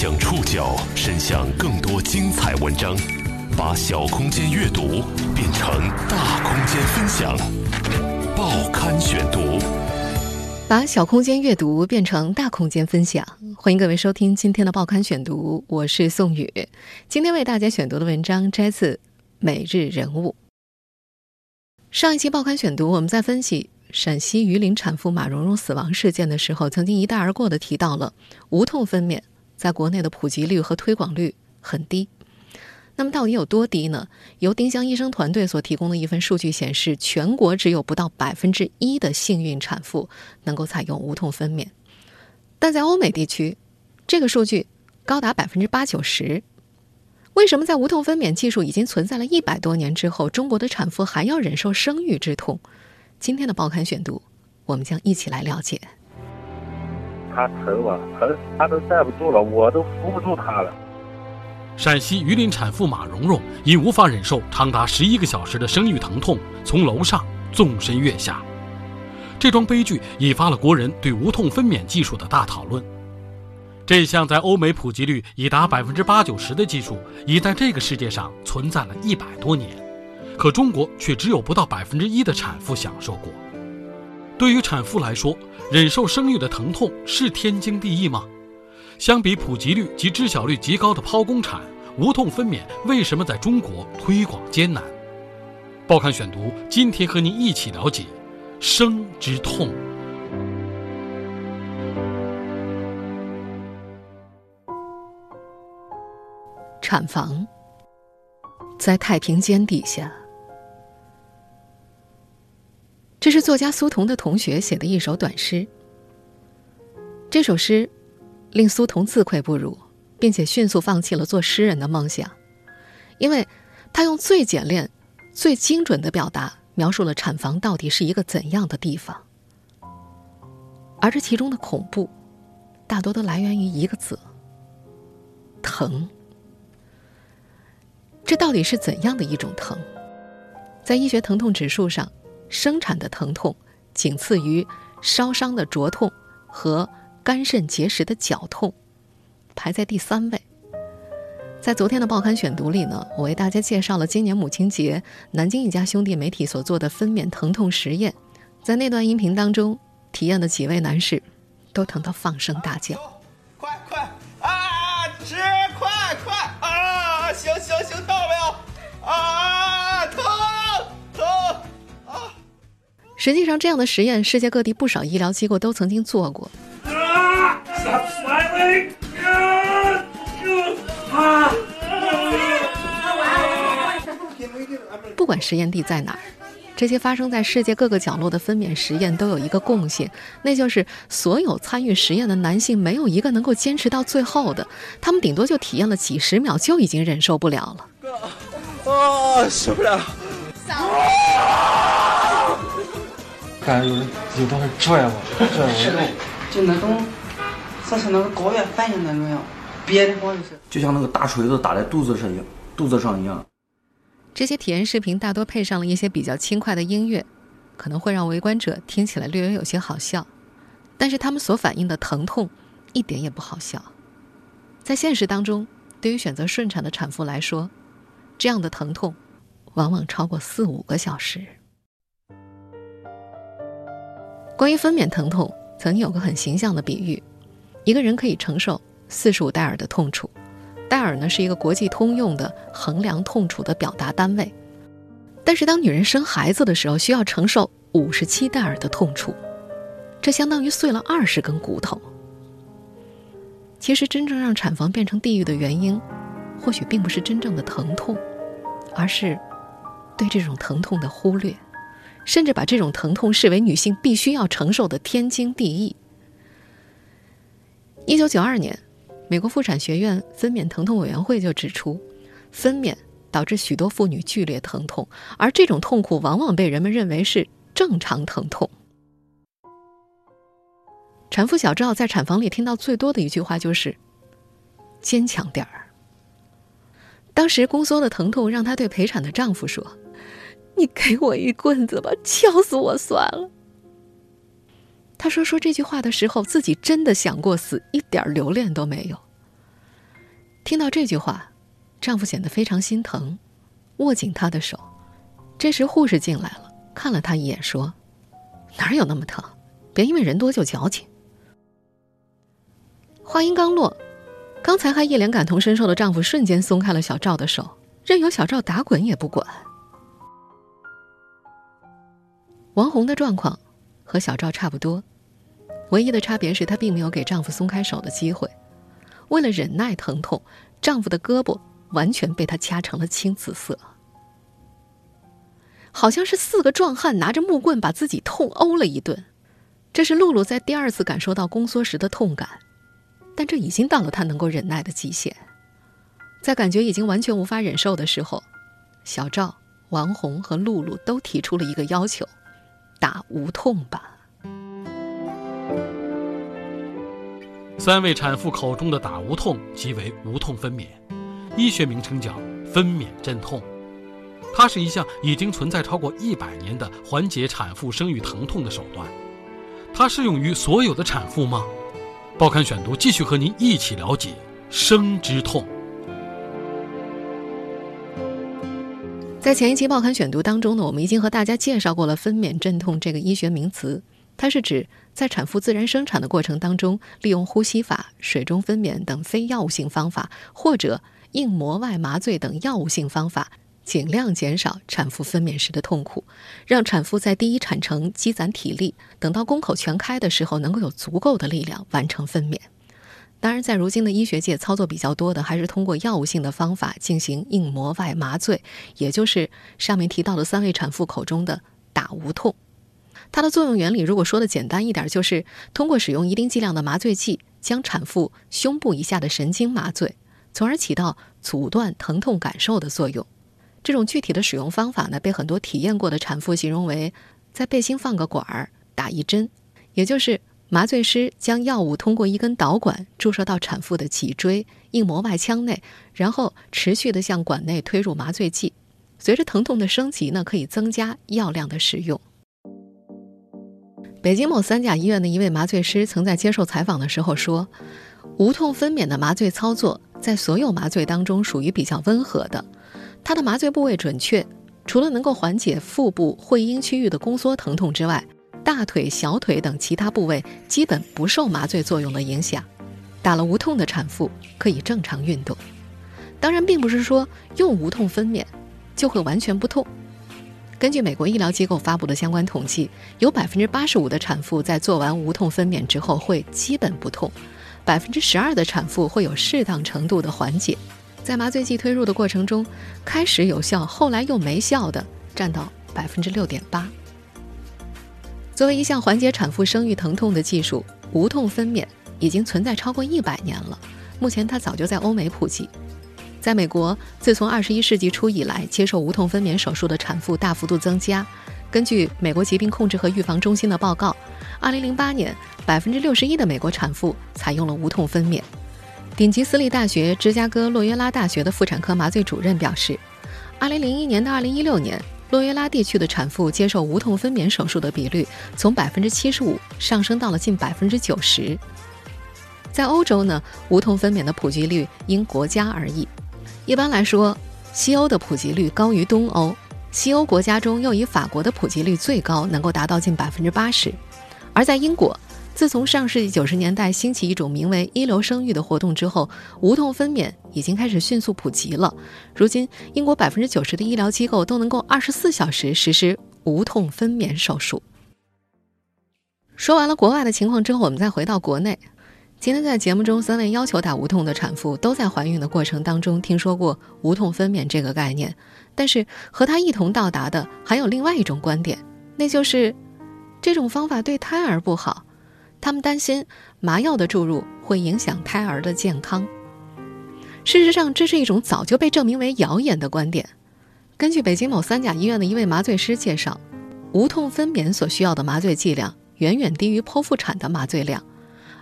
将触角伸向更多精彩文章，把小空间阅读变成大空间分享。报刊选读，把小空间阅读变成大空间分享。欢迎各位收听今天的报刊选读，我是宋宇。今天为大家选读的文章摘自《每日人物》。上一期报刊选读，我们在分析陕西榆林产妇马蓉蓉死亡事件的时候，曾经一带而过的提到了无痛分娩在国内的普及率和推广率很低。那么到底有多低呢？由丁香医生团队所提供的一份数据显示，全国只有不到百分之一的幸运产妇能够采用无痛分娩，但在欧美地区，这个数据高达百分之八九十。为什么在无痛分娩技术已经存在了一百多年之后，中国的产妇还要忍受生育之痛？今天的报刊选读，我们将一起来了解。他疼我，疼，他都站不住了，我都扶不住他了。陕西榆林产妇马蓉蓉因无法忍受长达十一个小时的生育疼痛，从楼上纵身跃下。这桩悲剧引发了国人对无痛分娩技术的大讨论。这项在欧美普及率已达百分之八九十的技术，已在这个世界上存在了一百多年，可中国却只有不到百分之一的产妇享受过。对于产妇来说，忍受生育的疼痛是天经地义吗？相比普及率及知晓率极高的剖宫产，无痛分娩为什么在中国推广艰难？报刊选读今天和您一起了解生之痛。产房在太平间底下，这是作家苏童的同学写的一首短诗。这首诗令苏童自愧不如，并且迅速放弃了做诗人的梦想，因为他用最简练、最精准的表达描述了产房到底是一个怎样的地方，而这其中的恐怖，大多都来源于一个字：疼。这到底是怎样的一种疼？在医学疼痛指数上，生产的疼痛仅次于烧伤的灼痛和肝肾结石的绞痛，排在第三位。在昨天的报刊选读里呢，我为大家介绍了今年母亲节南京一家兄弟媒体所做的分娩疼痛实验。在那段音频当中，体验的几位男士都疼得放声大叫。实际上，这样的实验，世界各地不少医疗机构都曾经做过。啊！不管实验地在哪儿。这些发生在世界各个角落的分娩实验都有一个共性，那就是所有参与实验的男性没有一个能够坚持到最后的，他们顶多就体验了几十秒就已经忍受不了了。啊，受不了！感觉有有东西拽我，拽我。就那种，像是那个高原反应那种样，憋的慌就是，就像那个大锤子打在肚子上一样，肚子上一样。这些体验视频大多配上了一些比较轻快的音乐，可能会让围观者听起来略微有些好笑，但是他们所反映的疼痛一点也不好笑。在现实当中，对于选择顺产的产妇来说，这样的疼痛往往超过四五个小时。关于分娩疼痛，曾经有个很形象的比喻：一个人可以承受四十五戴尔的痛楚。戴尔呢是一个国际通用的衡量痛楚的表达单位，但是当女人生孩子的时候，需要承受五十七戴尔的痛楚，这相当于碎了二十根骨头。其实，真正让产房变成地狱的原因，或许并不是真正的疼痛，而是对这种疼痛的忽略，甚至把这种疼痛视为女性必须要承受的天经地义。一九九二年。美国妇产学院分娩疼痛委员会就指出，分娩导致许多妇女剧烈疼痛，而这种痛苦往往被人们认为是正常疼痛。产妇小赵在产房里听到最多的一句话就是：“坚强点儿。”当时宫缩的疼痛让她对陪产的丈夫说：“你给我一棍子吧，敲死我算了。”他说：“说这句话的时候，自己真的想过死，一点留恋都没有。听到这句话，丈夫显得非常心疼，握紧她的手。这时护士进来了，看了她一眼，说：“哪有那么疼？别因为人多就矫情。”话音刚落，刚才还一脸感同身受的丈夫瞬间松开了小赵的手，任由小赵打滚也不管。王红的状况和小赵差不多，唯一的差别是她并没有给丈夫松开手的机会。为了忍耐疼痛，丈夫的胳膊完全被她掐成了青紫色，好像是四个壮汉拿着木棍把自己痛殴了一顿。这是露露在第二次感受到宫缩时的痛感。但这已经到了她能够忍耐的极限，在感觉已经完全无法忍受的时候，小赵、王红和露露都提出了一个要求：打无痛吧。三位产妇口中的打无痛即为无痛分娩，医学名称叫分娩镇痛。它是一项已经存在超过一百年的缓解产妇生育疼痛的手段。它适用于所有的产妇吗？报刊选读继续和您一起了解生之痛。在前一期报刊选读当中呢，我们已经和大家介绍过了分娩镇痛这个医学名词，它是指在产妇自然生产的过程当中，利用呼吸法、水中分娩等非药物性方法，或者硬膜外麻醉等药物性方法。尽量减少产妇分娩时的痛苦，让产妇在第一产程积攒体力，等到宫口全开的时候，能够有足够的力量完成分娩。当然，在如今的医学界，操作比较多的还是通过药物性的方法进行硬膜外麻醉，也就是上面提到的三位产妇口中的打无痛。它的作用原理，如果说的简单一点，就是通过使用一定剂量的麻醉剂，将产妇胸部以下的神经麻醉，从而起到阻断疼痛感受的作用。这种具体的使用方法呢，被很多体验过的产妇形容为在背心放个管儿，打一针，也就是麻醉师将药物通过一根导管注射到产妇的脊椎硬膜外腔内，然后持续的向管内推入麻醉剂。随着疼痛的升级呢，可以增加药量的使用。北京某三甲医院的一位麻醉师曾在接受采访的时候说：“无痛分娩的麻醉操作在所有麻醉当中属于比较温和的。”它的麻醉部位准确，除了能够缓解腹部会阴区域的宫缩疼痛之外，大腿、小腿等其他部位基本不受麻醉作用的影响。打了无痛的产妇可以正常运动。当然，并不是说用无痛分娩就会完全不痛。根据美国医疗机构发布的相关统计，有百分之八十五的产妇在做完无痛分娩之后会基本不痛，百分之十二的产妇会有适当程度的缓解。在麻醉剂推入的过程中，开始有效，后来又没效的占到百分之六点八。作为一项缓解产妇生育疼痛的技术，无痛分娩已经存在超过一百年了。目前它早就在欧美普及。在美国，自从二十一世纪初以来，接受无痛分娩手术的产妇大幅度增加。根据美国疾病控制和预防中心的报告，二零零八年，百分之六十一的美国产妇采用了无痛分娩。顶级私立大学芝加哥洛约拉大学的妇产科麻醉主任表示，2001年到2016年，洛约拉地区的产妇接受无痛分娩手术的比率从75%上升到了近90%。在欧洲呢，无痛分娩的普及率因国家而异。一般来说，西欧的普及率高于东欧，西欧国家中又以法国的普及率最高，能够达到近80%。而在英国。自从上世纪九十年代兴起一种名为“一流生育”的活动之后，无痛分娩已经开始迅速普及了。如今，英国百分之九十的医疗机构都能够二十四小时实施无痛分娩手术。说完了国外的情况之后，我们再回到国内。今天在节目中，三位要求打无痛的产妇都在怀孕的过程当中听说过无痛分娩这个概念，但是和她一同到达的还有另外一种观点，那就是这种方法对胎儿不好。他们担心麻药的注入会影响胎儿的健康。事实上，这是一种早就被证明为谣言的观点。根据北京某三甲医院的一位麻醉师介绍，无痛分娩所需要的麻醉剂量远远低于剖腹产的麻醉量，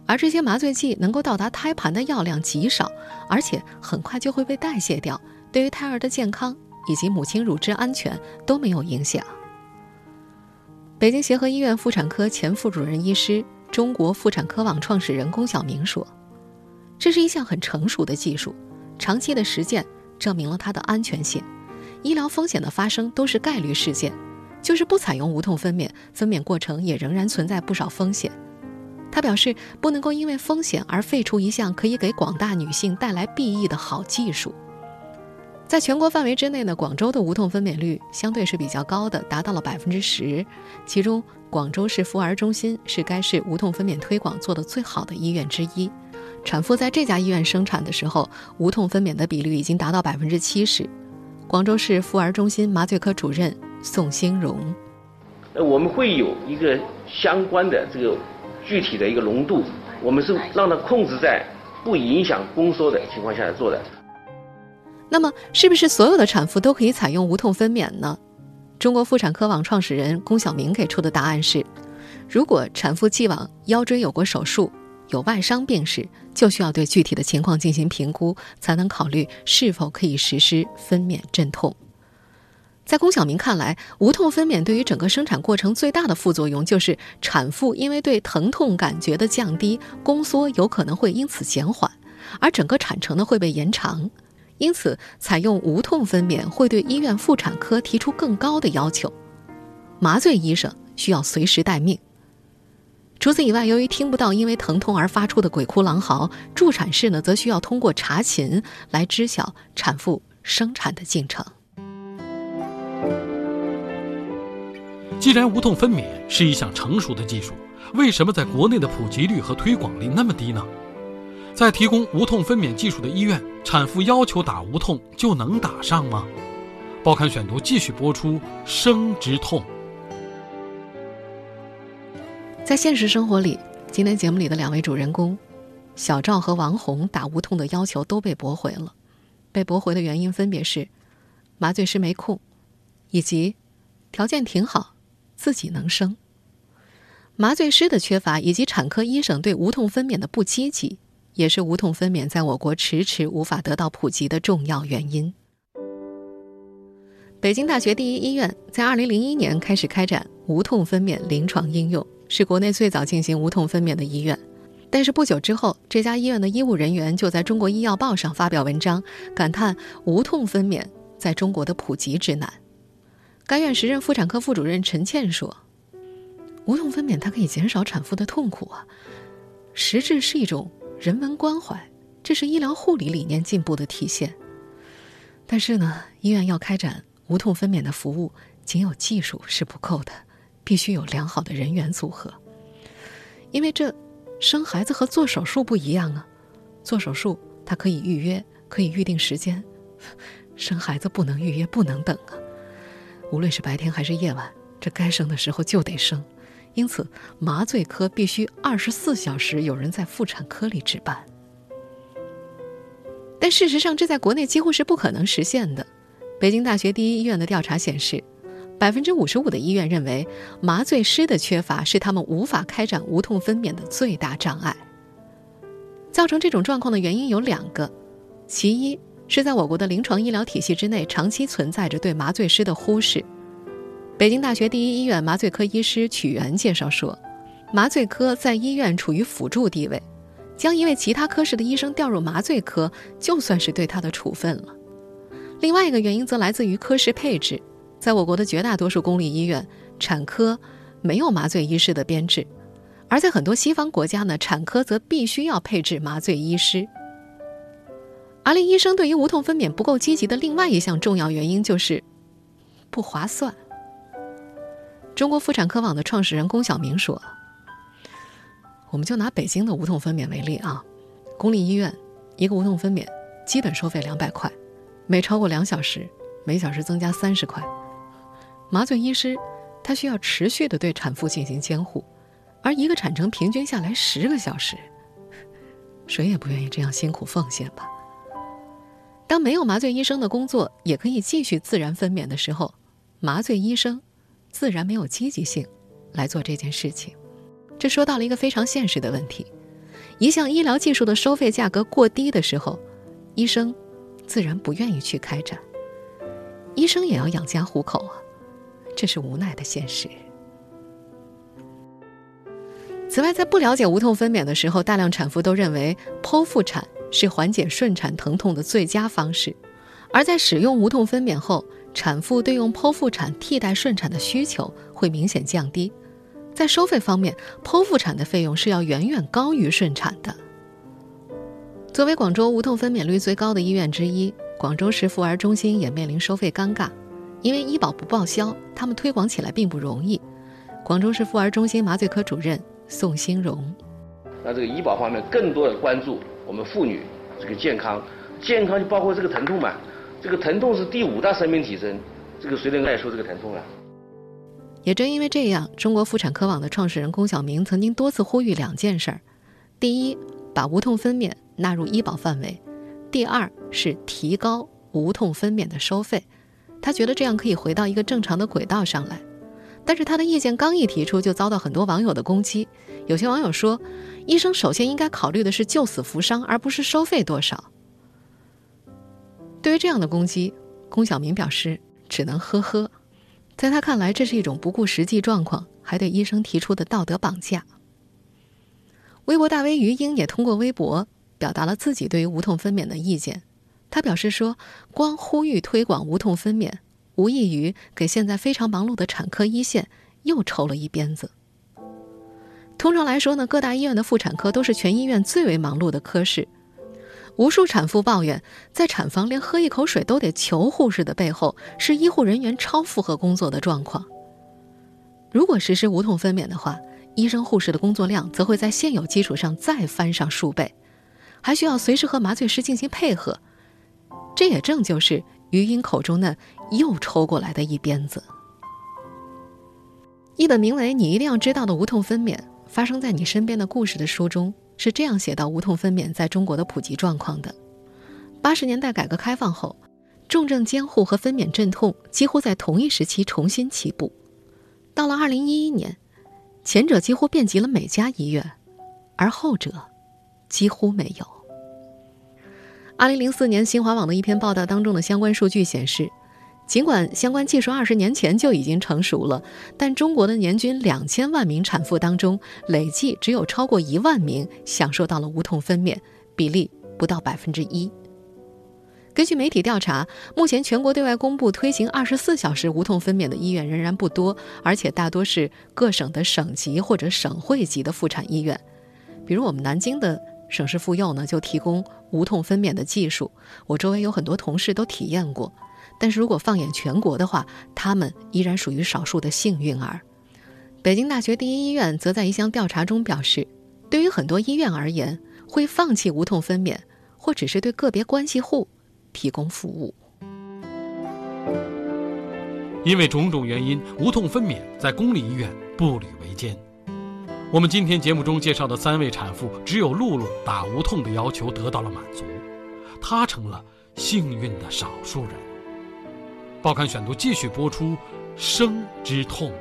而这些麻醉剂能够到达胎盘的药量极少，而且很快就会被代谢掉，对于胎儿的健康以及母亲乳汁安全都没有影响。北京协和医院妇产科前副主任医师。中国妇产科网创始人龚晓明说：“这是一项很成熟的技术，长期的实践证明了它的安全性。医疗风险的发生都是概率事件，就是不采用无痛分娩，分娩过程也仍然存在不少风险。他表示，不能够因为风险而废除一项可以给广大女性带来裨益的好技术。在全国范围之内呢，广州的无痛分娩率相对是比较高的，达到了百分之十。其中，广州市妇儿中心是该市无痛分娩推广做得最好的医院之一。产妇在这家医院生产的时候，无痛分娩的比率已经达到百分之七十。广州市妇儿中心麻醉科主任宋兴荣：“呃，我们会有一个相关的这个具体的一个浓度，我们是让它控制在不影响宫缩的情况下来做的。”那么，是不是所有的产妇都可以采用无痛分娩呢？中国妇产科网创始人龚晓明给出的答案是：如果产妇既往腰椎有过手术、有外伤病史，就需要对具体的情况进行评估，才能考虑是否可以实施分娩镇痛。在龚晓明看来，无痛分娩对于整个生产过程最大的副作用就是产妇因为对疼痛感觉的降低，宫缩有可能会因此减缓，而整个产程呢会被延长。因此，采用无痛分娩会对医院妇产科提出更高的要求。麻醉医生需要随时待命。除此以外，由于听不到因为疼痛而发出的鬼哭狼嚎，助产士呢则需要通过查寝来知晓产妇生产的进程。既然无痛分娩是一项成熟的技术，为什么在国内的普及率和推广率那么低呢？在提供无痛分娩技术的医院，产妇要求打无痛就能打上吗？报刊选读继续播出：生之痛。在现实生活里，今天节目里的两位主人公，小赵和王红打无痛的要求都被驳回了。被驳回的原因分别是麻醉师没空，以及条件挺好，自己能生。麻醉师的缺乏以及产科医生对无痛分娩的不积极。也是无痛分娩在我国迟迟无法得到普及的重要原因。北京大学第一医院在2001年开始开展无痛分娩临床应用，是国内最早进行无痛分娩的医院。但是不久之后，这家医院的医务人员就在中国医药报上发表文章，感叹无痛分娩在中国的普及之难。该院时任妇产科副主任陈倩说：“无痛分娩它可以减少产妇的痛苦啊，实质是一种。”人文关怀，这是医疗护理理念进步的体现。但是呢，医院要开展无痛分娩的服务，仅有技术是不够的，必须有良好的人员组合。因为这生孩子和做手术不一样啊，做手术它可以预约，可以预定时间，生孩子不能预约，不能等啊。无论是白天还是夜晚，这该生的时候就得生。因此，麻醉科必须二十四小时有人在妇产科里值班。但事实上，这在国内几乎是不可能实现的。北京大学第一医院的调查显示，百分之五十五的医院认为麻醉师的缺乏是他们无法开展无痛分娩的最大障碍。造成这种状况的原因有两个，其一是在我国的临床医疗体系之内长期存在着对麻醉师的忽视。北京大学第一医院麻醉科医师曲源介绍说，麻醉科在医院处于辅助地位，将一位其他科室的医生调入麻醉科，就算是对他的处分了。另外一个原因则来自于科室配置，在我国的绝大多数公立医院，产科没有麻醉医师的编制，而在很多西方国家呢，产科则必须要配置麻醉医师。而令医生对于无痛分娩不够积极的另外一项重要原因就是不划算。中国妇产科网的创始人龚晓明说：“我们就拿北京的无痛分娩为例啊，公立医院一个无痛分娩基本收费两百块，每超过两小时，每小时增加三十块。麻醉医师他需要持续的对产妇进行监护，而一个产程平均下来十个小时，谁也不愿意这样辛苦奉献吧。当没有麻醉医生的工作也可以继续自然分娩的时候，麻醉医生。”自然没有积极性来做这件事情，这说到了一个非常现实的问题：一项医疗技术的收费价格过低的时候，医生自然不愿意去开展。医生也要养家糊口啊，这是无奈的现实。此外，在不了解无痛分娩的时候，大量产妇都认为剖腹产是缓解顺产疼痛的最佳方式，而在使用无痛分娩后，产妇对用剖腹产替代顺产的需求会明显降低。在收费方面，剖腹产的费用是要远远高于顺产的。作为广州无痛分娩率最高的医院之一，广州市妇儿中心也面临收费尴尬，因为医保不报销，他们推广起来并不容易。广州市妇儿中心麻醉科主任宋新荣，那这个医保方面更多的关注我们妇女这个健康，健康就包括这个疼痛嘛，这个疼痛是第五大生命体征，这个谁能耐受这个疼痛啊？也正因为这样，中国妇产科网的创始人龚晓明曾经多次呼吁两件事儿：第一，把无痛分娩纳入医保范围；第二是提高无痛分娩的收费。他觉得这样可以回到一个正常的轨道上来。但是他的意见刚一提出，就遭到很多网友的攻击。有些网友说，医生首先应该考虑的是救死扶伤，而不是收费多少。对于这样的攻击，龚晓明表示只能呵呵。在他看来，这是一种不顾实际状况，还对医生提出的道德绑架。微博大 V 于英也通过微博表达了自己对于无痛分娩的意见。他表示说，光呼吁推广无痛分娩。无异于给现在非常忙碌的产科一线又抽了一鞭子。通常来说呢，各大医院的妇产科都是全医院最为忙碌的科室。无数产妇抱怨，在产房连喝一口水都得求护士的背后，是医护人员超负荷工作的状况。如果实施无痛分娩的话，医生护士的工作量则会在现有基础上再翻上数倍，还需要随时和麻醉师进行配合。这也正就是余英口中的。又抽过来的一鞭子。一本名为《你一定要知道的无痛分娩：发生在你身边的故事》的书中是这样写到无痛分娩在中国的普及状况的：八十年代改革开放后，重症监护和分娩镇痛几乎在同一时期重新起步。到了二零一一年，前者几乎遍及了每家医院，而后者几乎没有。二零零四年新华网的一篇报道当中的相关数据显示。尽管相关技术二十年前就已经成熟了，但中国的年均两千万名产妇当中，累计只有超过一万名享受到了无痛分娩，比例不到百分之一。根据媒体调查，目前全国对外公布推行二十四小时无痛分娩的医院仍然不多，而且大多是各省的省级或者省会级的妇产医院。比如我们南京的省市妇幼呢，就提供无痛分娩的技术，我周围有很多同事都体验过。但是如果放眼全国的话，他们依然属于少数的幸运儿。北京大学第一医院则在一项调查中表示，对于很多医院而言，会放弃无痛分娩，或只是对个别关系户提供服务。因为种种原因，无痛分娩在公立医院步履维艰。我们今天节目中介绍的三位产妇，只有露露打无痛的要求得到了满足，她成了幸运的少数人。报刊选读继续播出，生之痛。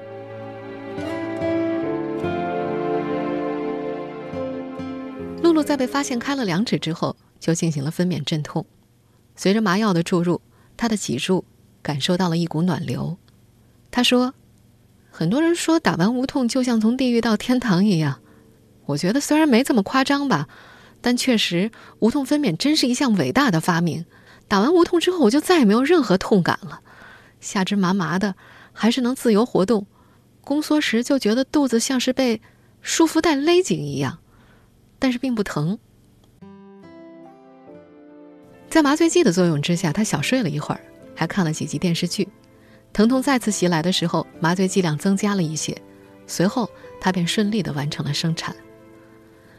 露露在被发现开了两指之后，就进行了分娩镇痛。随着麻药的注入，她的脊柱感受到了一股暖流。她说：“很多人说打完无痛就像从地狱到天堂一样，我觉得虽然没这么夸张吧，但确实无痛分娩真是一项伟大的发明。打完无痛之后，我就再也没有任何痛感了。”下肢麻麻的，还是能自由活动。宫缩时就觉得肚子像是被束缚带勒紧一样，但是并不疼。在麻醉剂的作用之下，他小睡了一会儿，还看了几集电视剧。疼痛再次袭来的时候，麻醉剂量增加了一些，随后他便顺利的完成了生产。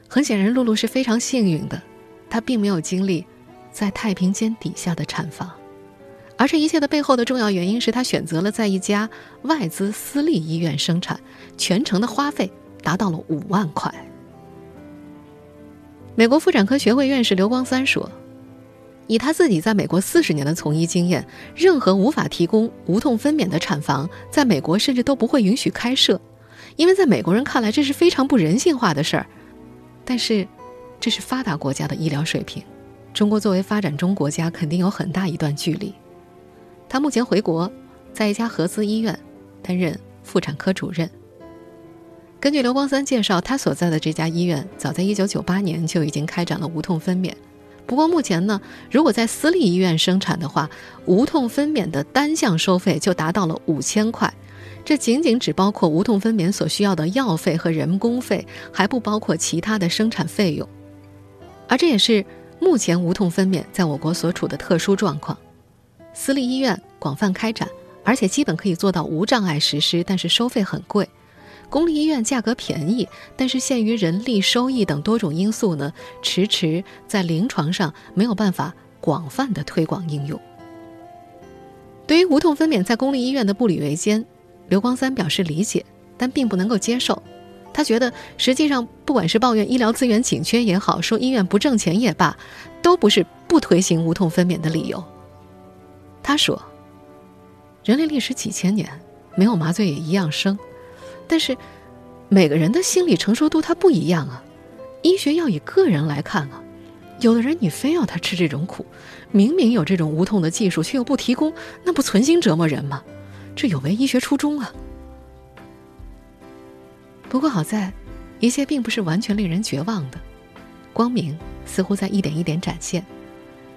很显然，露露是非常幸运的，她并没有经历在太平间底下的产房。而这一切的背后的重要原因是他选择了在一家外资私立医院生产，全程的花费达到了五万块。美国妇产科学会院士刘光三说：“以他自己在美国四十年的从医经验，任何无法提供无痛分娩的产房，在美国甚至都不会允许开设，因为在美国人看来这是非常不人性化的事儿。但是，这是发达国家的医疗水平，中国作为发展中国家，肯定有很大一段距离。”他目前回国，在一家合资医院担任妇产科主任。根据刘光三介绍，他所在的这家医院早在1998年就已经开展了无痛分娩，不过目前呢，如果在私立医院生产的话，无痛分娩的单项收费就达到了五千块，这仅仅只包括无痛分娩所需要的药费和人工费，还不包括其他的生产费用。而这也是目前无痛分娩在我国所处的特殊状况。私立医院广泛开展，而且基本可以做到无障碍实施，但是收费很贵。公立医院价格便宜，但是限于人力、收益等多种因素呢，迟迟在临床上没有办法广泛的推广应用。对于无痛分娩在公立医院的不履维艰，刘光三表示理解，但并不能够接受。他觉得，实际上不管是抱怨医疗资源紧缺也好，说医院不挣钱也罢，都不是不推行无痛分娩的理由。他说：“人类历史几千年，没有麻醉也一样生。”但是，每个人的心理承受度他不一样啊，医学要以个人来看啊。有的人你非要他吃这种苦，明明有这种无痛的技术却又不提供，那不存心折磨人吗？这有违医学初衷啊。不过好在，一切并不是完全令人绝望的，光明似乎在一点一点展现。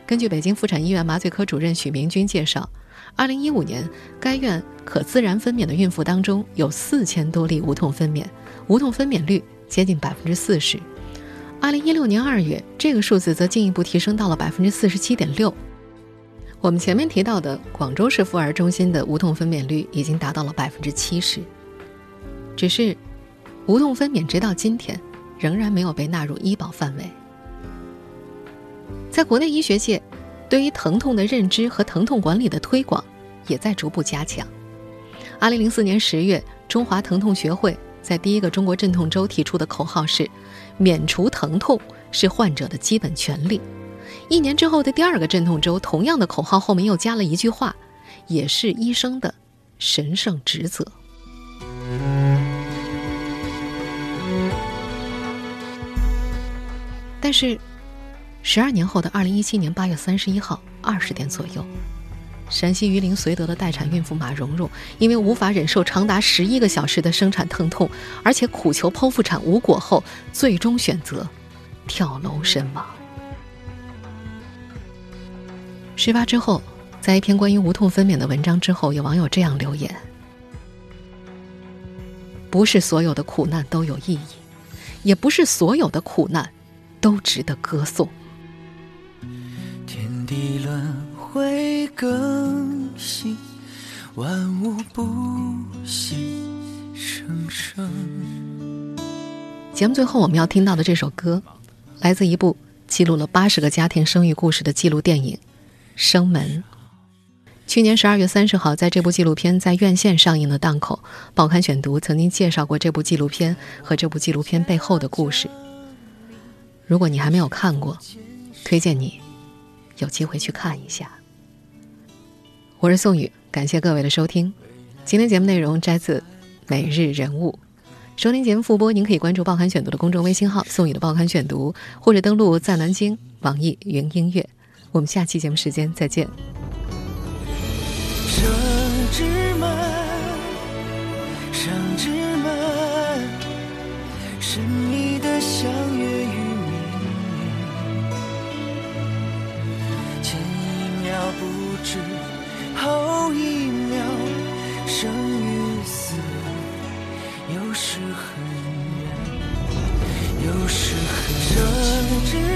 根据北京妇产医院麻醉科主任许明军介绍。二零一五年，该院可自然分娩的孕妇当中有四千多例无痛分娩，无痛分娩率接近百分之四十。二零一六年二月，这个数字则进一步提升到了百分之四十七点六。我们前面提到的广州市妇儿中心的无痛分娩率已经达到了百分之七十。只是，无痛分娩直到今天仍然没有被纳入医保范围。在国内医学界。对于疼痛的认知和疼痛管理的推广，也在逐步加强。二零零四年十月，中华疼痛学会在第一个中国镇痛周提出的口号是：“免除疼痛是患者的基本权利。”一年之后的第二个镇痛周，同样的口号后面又加了一句话：“也是医生的神圣职责。”但是。十二年后的二零一七年八月三十一号二十点左右，陕西榆林绥德的待产孕妇马蓉蓉，因为无法忍受长达十一个小时的生产疼痛，而且苦求剖腹产无果后，最终选择跳楼身亡。事发之后，在一篇关于无痛分娩的文章之后，有网友这样留言：“不是所有的苦难都有意义，也不是所有的苦难都值得歌颂。”地轮回更新，万物不息生生。节目最后我们要听到的这首歌，来自一部记录了八十个家庭生育故事的纪录电影《生门》。去年十二月三十号，在这部纪录片在院线上映的档口，报刊选读曾经介绍过这部纪录片和这部纪录片背后的故事。如果你还没有看过，推荐你。有机会去看一下。我是宋宇，感谢各位的收听。今天节目内容摘自《每日人物》。收听节目复播，您可以关注“报刊选读”的公众微信号“宋宇的报刊选读”，或者登录在南京网易云音乐。我们下期节目时间再见。一秒，生与死，有时很远，有时很近。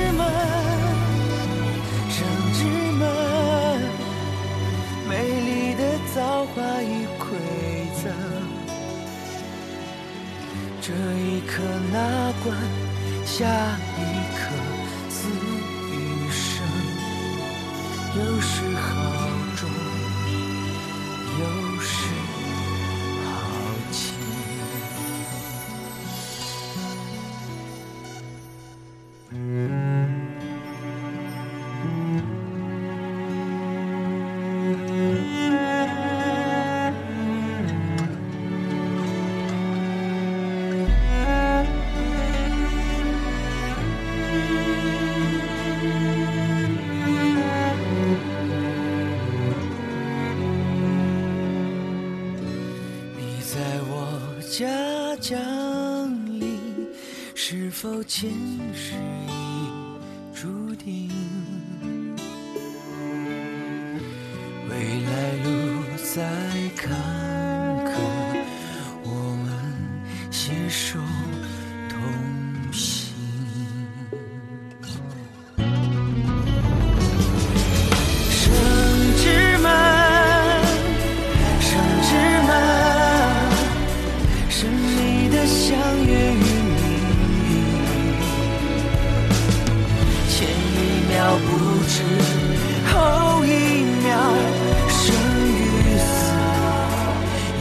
否前世？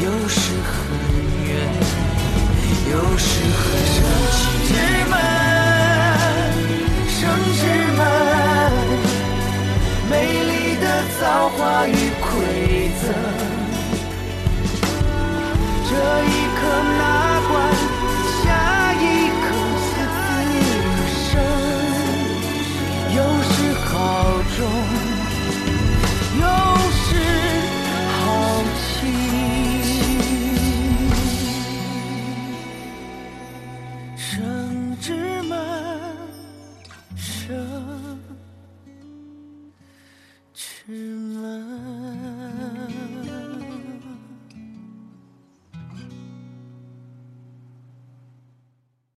有时很远，有时很近。之门，生之门。美丽的造化与馈赠，这一刻那